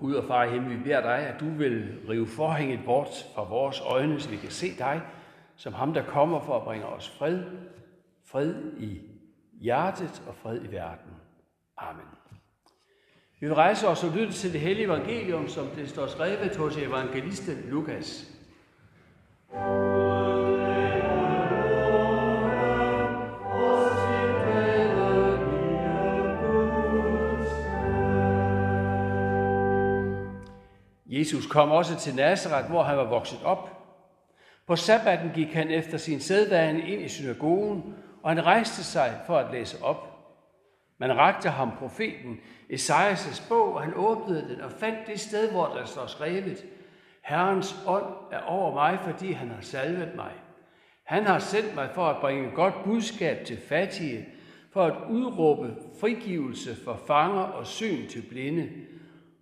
Gud og far i himlen, vi beder dig, at du vil rive forhænget bort fra vores øjne, så vi kan se dig som ham, der kommer for at bringe os fred. Fred i hjertet og fred i verden. Amen. Vi vil rejse os og lytte til det hellige evangelium, som det står skrevet hos evangelisten Lukas. Jesus kom også til Nazareth, hvor han var vokset op. På sabbaten gik han efter sin sædvane ind i synagogen, og han rejste sig for at læse op. Man rakte ham profeten Esajas' bog, og han åbnede den og fandt det sted, hvor der står skrevet, Herrens ånd er over mig, fordi han har salvet mig. Han har sendt mig for at bringe godt budskab til fattige, for at udråbe frigivelse for fanger og syn til blinde,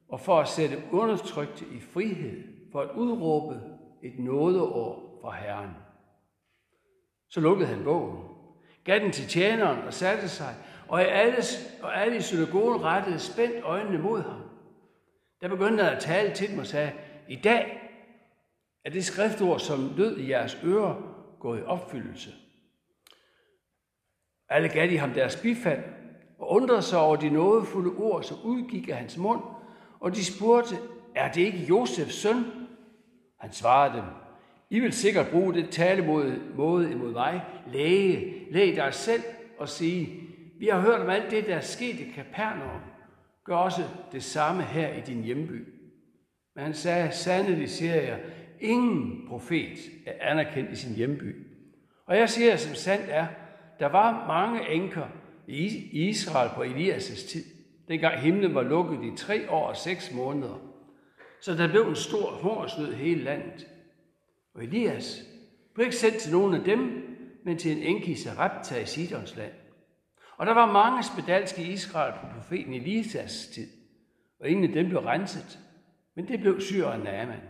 og for at sætte undertrykte i frihed, for at udråbe et nådeår fra Herren. Så lukkede han bogen, gav den til tjeneren og satte sig, og alle, og alle i synagogen rettede spændt øjnene mod ham. Der begyndte han at tale til dem og sagde, i dag er det skriftord, som lød i jeres ører, gået i opfyldelse. Alle gav de ham deres bifald og undrede sig over de nådefulde ord, som udgik af hans mund, og de spurgte, er det ikke Josefs søn? Han svarede dem, I vil sikkert bruge det talemåde imod mig. Læge, læg dig selv og sige, vi har hørt om alt det, der er sket i Kapernaum. Gør også det samme her i din hjemby. Men han sagde, sandelig siger jeg, ingen profet er anerkendt i sin hjemby. Og jeg siger, som sandt er, der var mange enker i Israel på Elias' tid, dengang himlen var lukket i tre år og seks måneder. Så der blev en stor hungersnød i hele landet. Og Elias blev ikke sendt til nogen af dem, men til en enke i Sarepta i Sidons land. Og der var mange spedalske i Israel på profeten Elisas tid, og ingen af dem blev renset, men det blev syreren Naaman.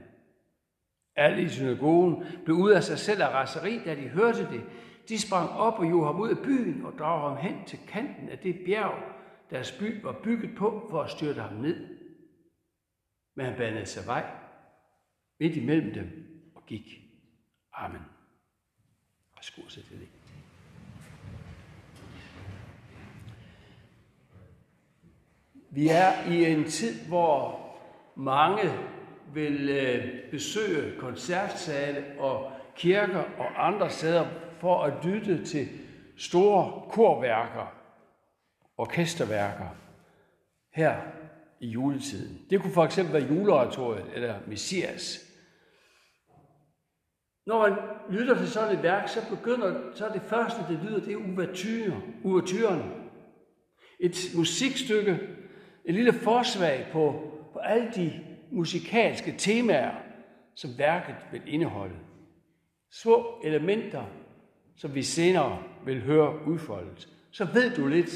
Alle i synagogen blev ud af sig selv af raseri, da de hørte det. De sprang op og gjorde ham ud af byen og drog ham hen til kanten af det bjerg, deres by var bygget på for at styrte ham ned. Men han bandede sig vej midt imellem dem og gik. Amen. Værsgo til det. Vi er i en tid, hvor mange vil øh, besøge koncertsale og kirker og andre steder for at lytte til store korværker, orkesterværker her i juletiden. Det kunne for eksempel være juleoratoriet eller Messias. Når man lytter til sådan et værk, så begynder så er det første, det lyder, det er uvertyren. uvertyren. Et musikstykke, et lille forsvag på, på alle de musikalske temaer, som værket vil indeholde. Små elementer, som vi senere vil høre udfoldet. Så ved du lidt,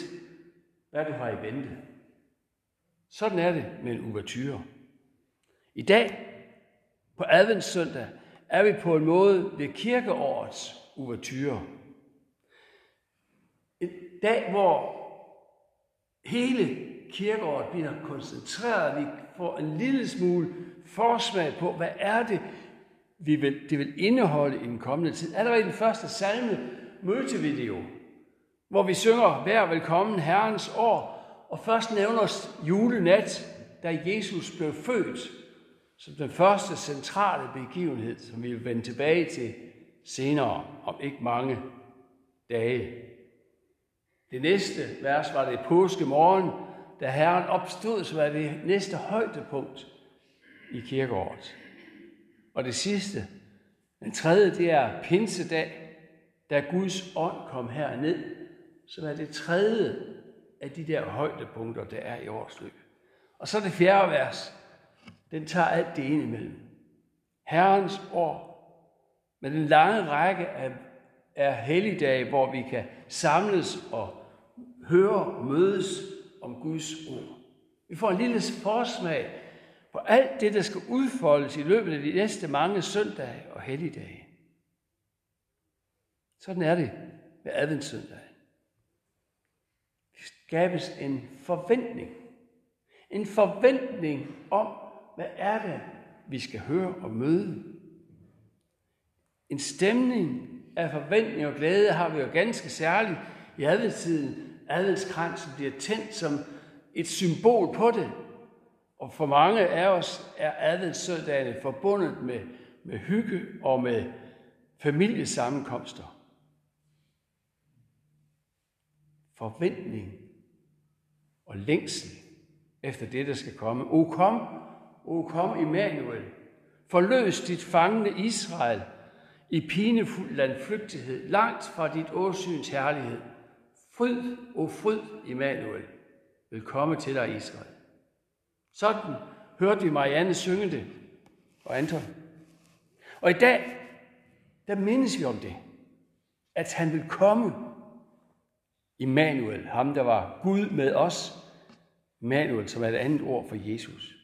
hvad du har i vente. Sådan er det med en uvertyre. I dag, på adventssøndag, er vi på en måde ved kirkeårets uvertyre. En dag, hvor hele kirkeåret bliver koncentreret. Vi får en lille smule forsmag på, hvad er det, vi vil, det vil indeholde i den kommende tid. Allerede i den første salme mødte vi det jo, hvor vi synger hver velkommen Herrens år, og først nævner os julenat, da Jesus blev født, som den første centrale begivenhed, som vi vil vende tilbage til senere, om ikke mange dage. Det næste vers var det påske morgen, da Herren opstod, som er det næste højdepunkt i kirkeåret. Og det sidste, den tredje, det er pinsedag, da Guds ånd kom herned, som er det tredje af de der højdepunkter, der er i årets løb. Og så det fjerde vers, den tager alt det ind imellem. Herrens år, med den lange række af, af helligdage, hvor vi kan samles og høre og mødes om Guds ord. Vi får en lille forsmag på alt det, der skal udfoldes i løbet af de næste mange søndage og helligdage. Sådan er det med adventssøndag. Skabes en forventning. En forventning om, hvad er det, vi skal høre og møde? En stemning af forventning og glæde har vi jo ganske særligt i adventstiden. Adventskransen bliver tændt som et symbol på det. Og for mange af os er adventssøndagene forbundet med, med hygge og med familiesammenkomster. Forventning og længsel efter det, der skal komme. O kom, o kom Immanuel, forløs dit fangende Israel i pinefuld landflygtighed, langt fra dit åsyns herlighed. Fryd, o fryd, Immanuel, vil komme til dig, Israel. Sådan hørte vi Marianne synge det, og Anton. Og i dag, der mindes vi om det, at han vil komme. Immanuel, ham der var Gud med os. Immanuel, som er et andet ord for Jesus.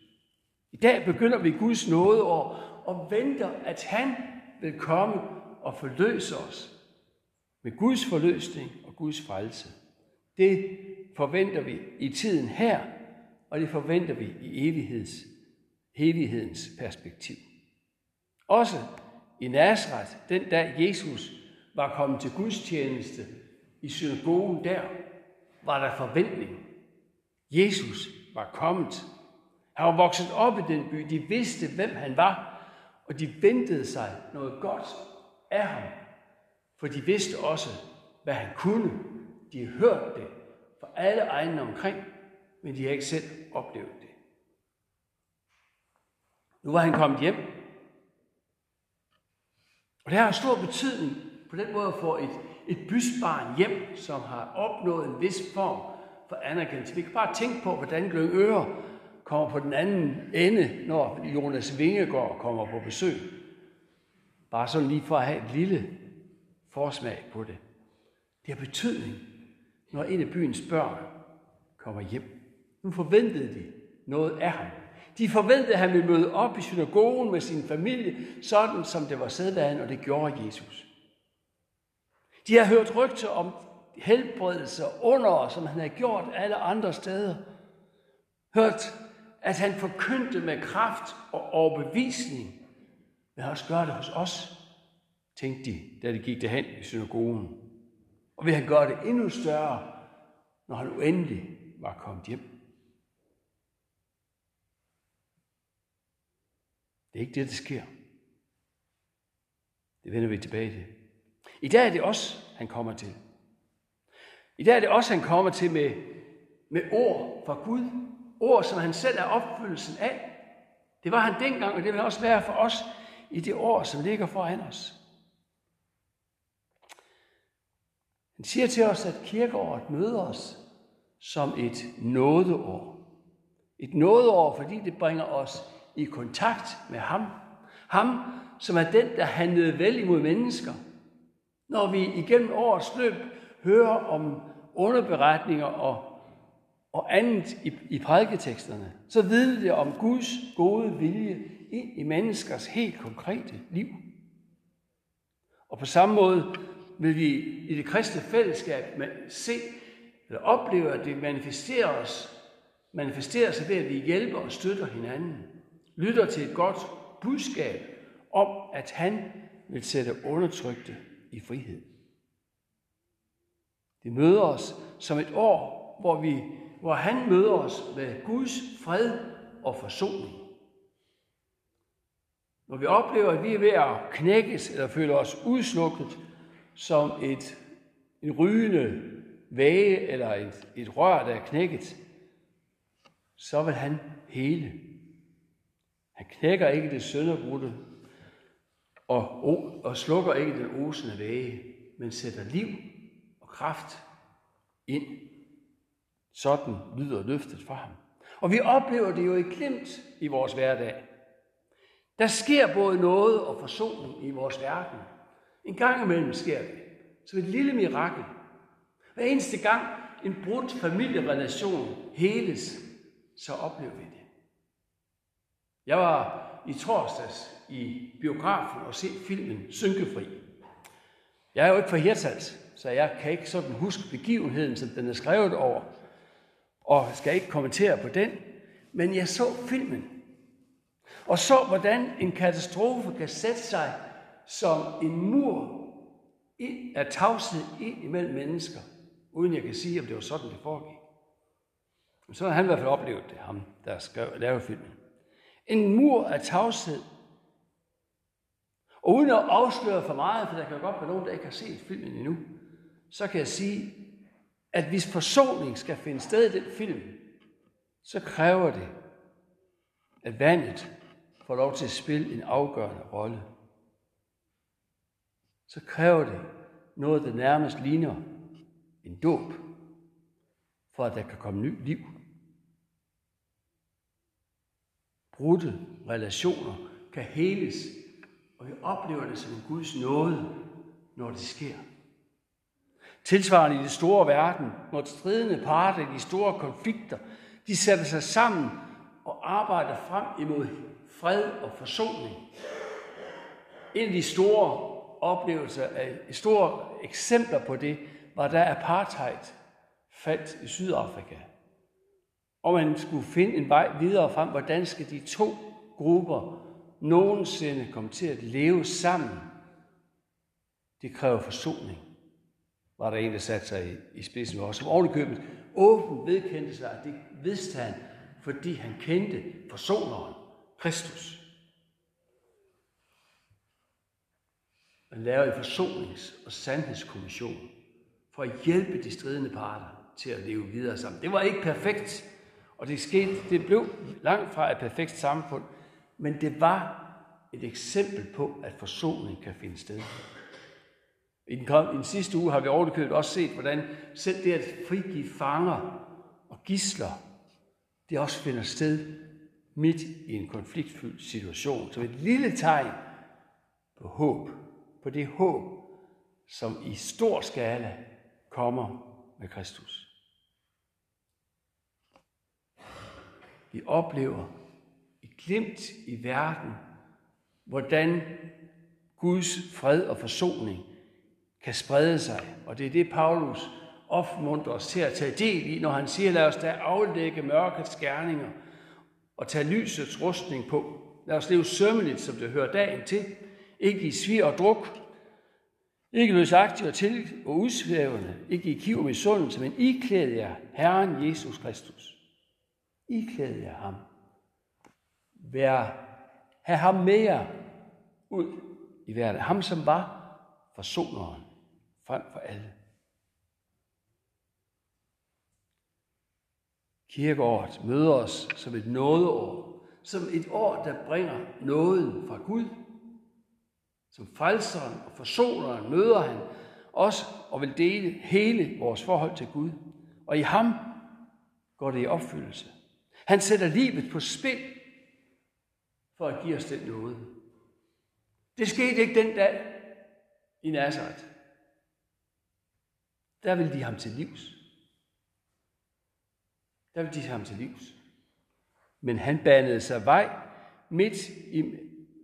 I dag begynder vi Guds nådeår og venter, at han vil komme og forløse os med Guds forløsning og Guds frelse. Det forventer vi i tiden her, og det forventer vi i evigheds, evighedens perspektiv. Også i Nazareth, den dag Jesus var kommet til Guds tjeneste i synagogen der, var der forventning. Jesus var kommet. Han var vokset op i den by. De vidste, hvem han var, og de ventede sig noget godt af ham. For de vidste også, hvad han kunne. De havde hørt det fra alle egne omkring, men de havde ikke selv oplevet det. Nu var han kommet hjem. Og det har stor betydning på den måde at et, et bysbarn hjem, som har opnået en vis form for anerkendelse. Vi kan bare tænke på, hvordan Øre kommer på den anden ende, når Jonas Vingegaard kommer på besøg. Bare sådan lige for at have et lille forsmag på det. Det har betydning, når en af byens børn kommer hjem. Nu forventede de noget af ham. De forventede, at han ville møde op i synagogen med sin familie, sådan som det var sædvanen, og det gjorde Jesus. De har hørt rygter om helbredelser under, som han har gjort alle andre steder. Hørt, at han forkyndte med kraft og overbevisning. Men han også gør det hos os, tænkte de, da de gik derhen i synagogen. Og vil han gøre det endnu større, når han uendelig var kommet hjem. Det er ikke det, der sker. Det vender vi tilbage til. I dag er det os, han kommer til. I dag er det også, han kommer til med, med ord fra Gud. Ord, som han selv er opfyldelsen af. Det var han dengang, og det vil også være for os i det år, som ligger foran os. Han siger til os, at kirkeåret møder os som et nådeår. Et nådeår, fordi det bringer os i kontakt med ham. Ham, som er den, der handlede vel imod mennesker. Når vi igennem årets løb hører om underberetninger og, og andet i, i prædiketeksterne, så vidner det om Guds gode vilje ind i menneskers helt konkrete liv. Og på samme måde vil vi i det kristne fællesskab se eller opleve, at det manifesterer, os, manifesterer sig ved, at vi hjælper og støtter hinanden. Lytter til et godt budskab om, at han vil sætte undertrykte frihed. Det møder os som et år, hvor, vi, hvor han møder os med Guds fred og forsoning. Når vi oplever, at vi er ved at knækkes eller føler os udslukket som et, en rygende væge eller et, et rør, der er knækket, så vil han hele. Han knækker ikke det sønderbrudte og, og slukker ikke den osende væge, men sætter liv og kraft ind. Sådan lyder løftet fra ham. Og vi oplever det jo i glimt i vores hverdag. Der sker både noget og forsoning i vores verden. En gang imellem sker det. Som et lille mirakel. Hver eneste gang en brudt familierelation heles, så oplever vi det. Jeg var i torsdags i biografen og se filmen Synkefri. Jeg er jo ikke fra Hirtals, så jeg kan ikke sådan huske begivenheden, som den er skrevet over, og skal ikke kommentere på den. Men jeg så filmen, Og så, hvordan en katastrofe kan sætte sig som en mur af tavshed ind imellem mennesker, uden jeg kan sige, om det var sådan, det foregik. Så har han i hvert fald oplevet det, ham, der skrev, lavede filmen. En mur af tavshed. Og uden at afsløre for meget, for der kan jo godt være nogen, der ikke har set filmen endnu, så kan jeg sige, at hvis forsoning skal finde sted i den film, så kræver det, at vandet får lov til at spille en afgørende rolle. Så kræver det noget, der nærmest ligner en dåb, for at der kan komme ny liv. Brudte relationer kan heles, og vi oplever det som Guds nåde, når det sker. Tilsvarende i det store verden, når stridende parter i de store konflikter, de sætter sig sammen og arbejder frem imod fred og forsoning. En af de store oplevelser, af store eksempler på det, var da apartheid faldt i Sydafrika. Og man skulle finde en vej videre frem, hvordan skal de to grupper nogensinde komme til at leve sammen. Det kræver forsoning, var der en, der satte sig i, i spidsen også. Som ovenikøbet åbent vedkendte sig, at det vidste han, fordi han kendte forsoneren, Kristus. Man laver en forsonings- og sandhedskommission for at hjælpe de stridende parter til at leve videre sammen. Det var ikke perfekt, og det, skete, det blev langt fra et perfekt samfund, men det var et eksempel på, at forsoning kan finde sted. I den, i den sidste uge har vi overkøbet også set, hvordan selv det at frigive fanger og gisler, det også finder sted midt i en konfliktfyldt situation. Som et lille tegn på håb. På det håb, som i stor skala kommer med Kristus. Vi oplever i glimt i verden, hvordan Guds fred og forsoning kan sprede sig. Og det er det, Paulus opmuntrer os til at tage del i, når han siger, lad os da aflægge mørkets gerninger og tage lysets rustning på. Lad os leve sømmeligt, som det hører dagen til. Ikke i svir og druk, ikke løsagtigt og til og udsvævende, ikke i kiv og misundelse, men iklæd jer Herren Jesus Kristus. Iklæd jer ham. Vær, have ham med jer ud i verden. Ham, som var forsoneren frem for alle. Kirkeåret møder os som et nådeår, som et år, der bringer nåden fra Gud. Som frelseren og forsoneren møder han os og vil dele hele vores forhold til Gud. Og i ham går det i opfyldelse. Han sætter livet på spil for at give os den nåde. Det skete ikke den dag i Nazareth. Der vil de ham til livs. Der vil de ham til livs. Men han banede sig vej midt i...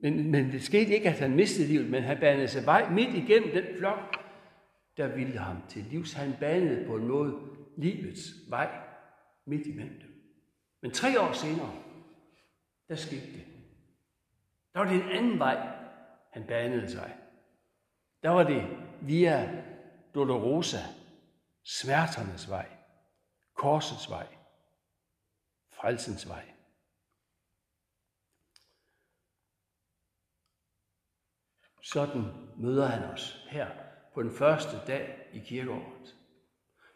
Men, men det skete ikke, at han mistede livet, men han banede sig vej midt igennem den flok, der ville ham til livs. Han banede på en måde livets vej midt imellem dem. Men tre år senere, der skete det. Der var det en anden vej, han banede sig. Der var det via Dolorosa, smerternes vej, korsets vej, frelsens vej. Sådan møder han os her på den første dag i kirkeåret.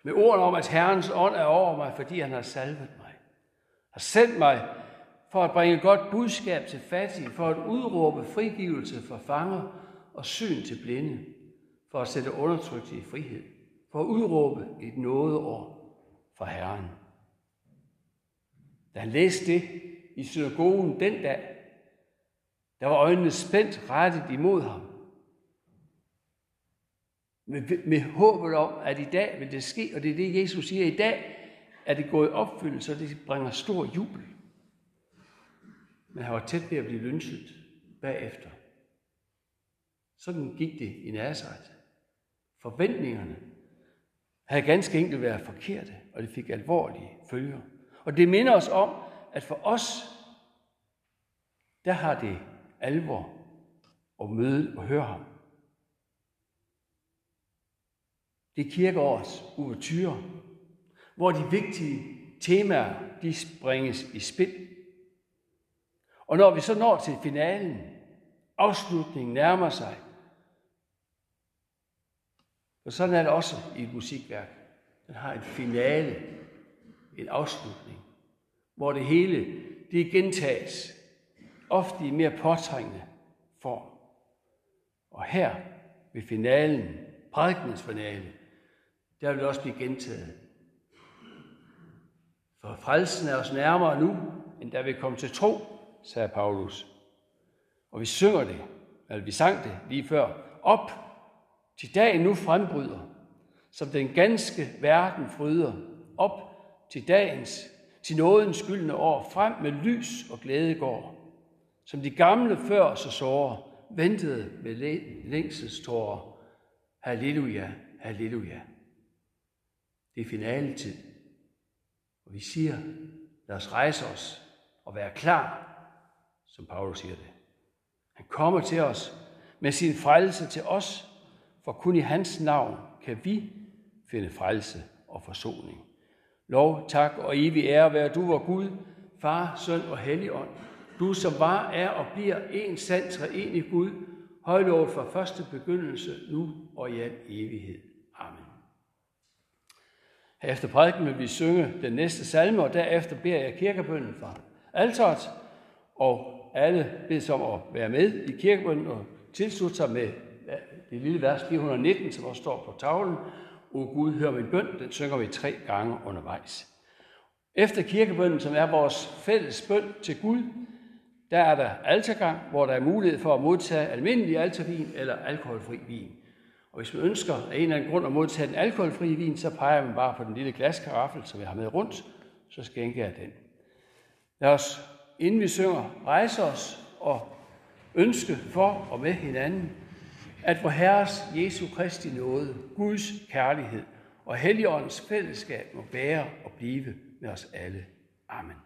Med ord om, at Herrens ånd er over mig, fordi han har salvet mig. Har sendt mig for at bringe godt budskab til fattige, for at udråbe frigivelse for fanger og syn til blinde, for at sætte undertrykte i frihed, for at udråbe et nådeår for Herren. Da han læste det i synagogen den dag, der var øjnene spændt rettet imod ham. Med, med håbet om, at i dag vil det ske, og det er det, Jesus siger, i dag er det gået i opfyldelse, og det bringer stor jubel. Men han var tæt ved at blive lynchet bagefter. Sådan gik det i Nazareth. Forventningerne havde ganske enkelt været forkerte, og det fik alvorlige følger. Og det minder os om, at for os, der har det alvor at møde og høre ham. Det er kirkeårets uvertyre, hvor de vigtige temaer, de springes i spil. Og når vi så når til finalen, afslutningen nærmer sig, og sådan er det også i et musikværk. Den har en finale, en afslutning, hvor det hele det gentages, ofte i mere påtrængende form. Og her ved finalen, prædikens finale, der vil det også blive gentaget. For frelsen er os nærmere nu, end da vi kom til tro, sagde Paulus. Og vi synger det, eller vi sang det lige før, op til dagen nu frembryder, som den ganske verden fryder, op til dagens, til nådens skyldne år, frem med lys og glæde går, som de gamle før så såre, ventede med længsels tårer. Halleluja, halleluja. Det er finaletid. Og vi siger, lad os rejse os og være klar, som Paulus siger det. Han kommer til os med sin frelse til os, for kun i hans navn kan vi finde frelse og forsoning. Lov, tak og evig ære være du, vor Gud, Far, Søn og Helligånd. Du som var, er og bliver en sand treenig Gud, højlovet fra første begyndelse, nu og i al evighed. Amen. Efter prædiken vil vi synge den næste salme, og derefter beder jeg kirkebønnen fra alteret, og alle bedes om at være med i kirkebønnen og tilslutte sig med det lille vers 419, som også står på tavlen. O Gud, hør min bøn, den synger vi tre gange undervejs. Efter kirkebønnen, som er vores fælles bøn til Gud, der er der altergang, hvor der er mulighed for at modtage almindelig altervin eller alkoholfri vin. Og hvis man ønsker af en eller anden grund at modtage den alkoholfri vin, så peger man bare på den lille glaskaraffel, som jeg har med rundt, så skænker jeg den. Lad os, inden vi synger, rejse os og ønske for og med hinanden, at vor Herres Jesu Kristi nåde, Guds kærlighed og Helligåndens fællesskab må bære og blive med os alle. Amen.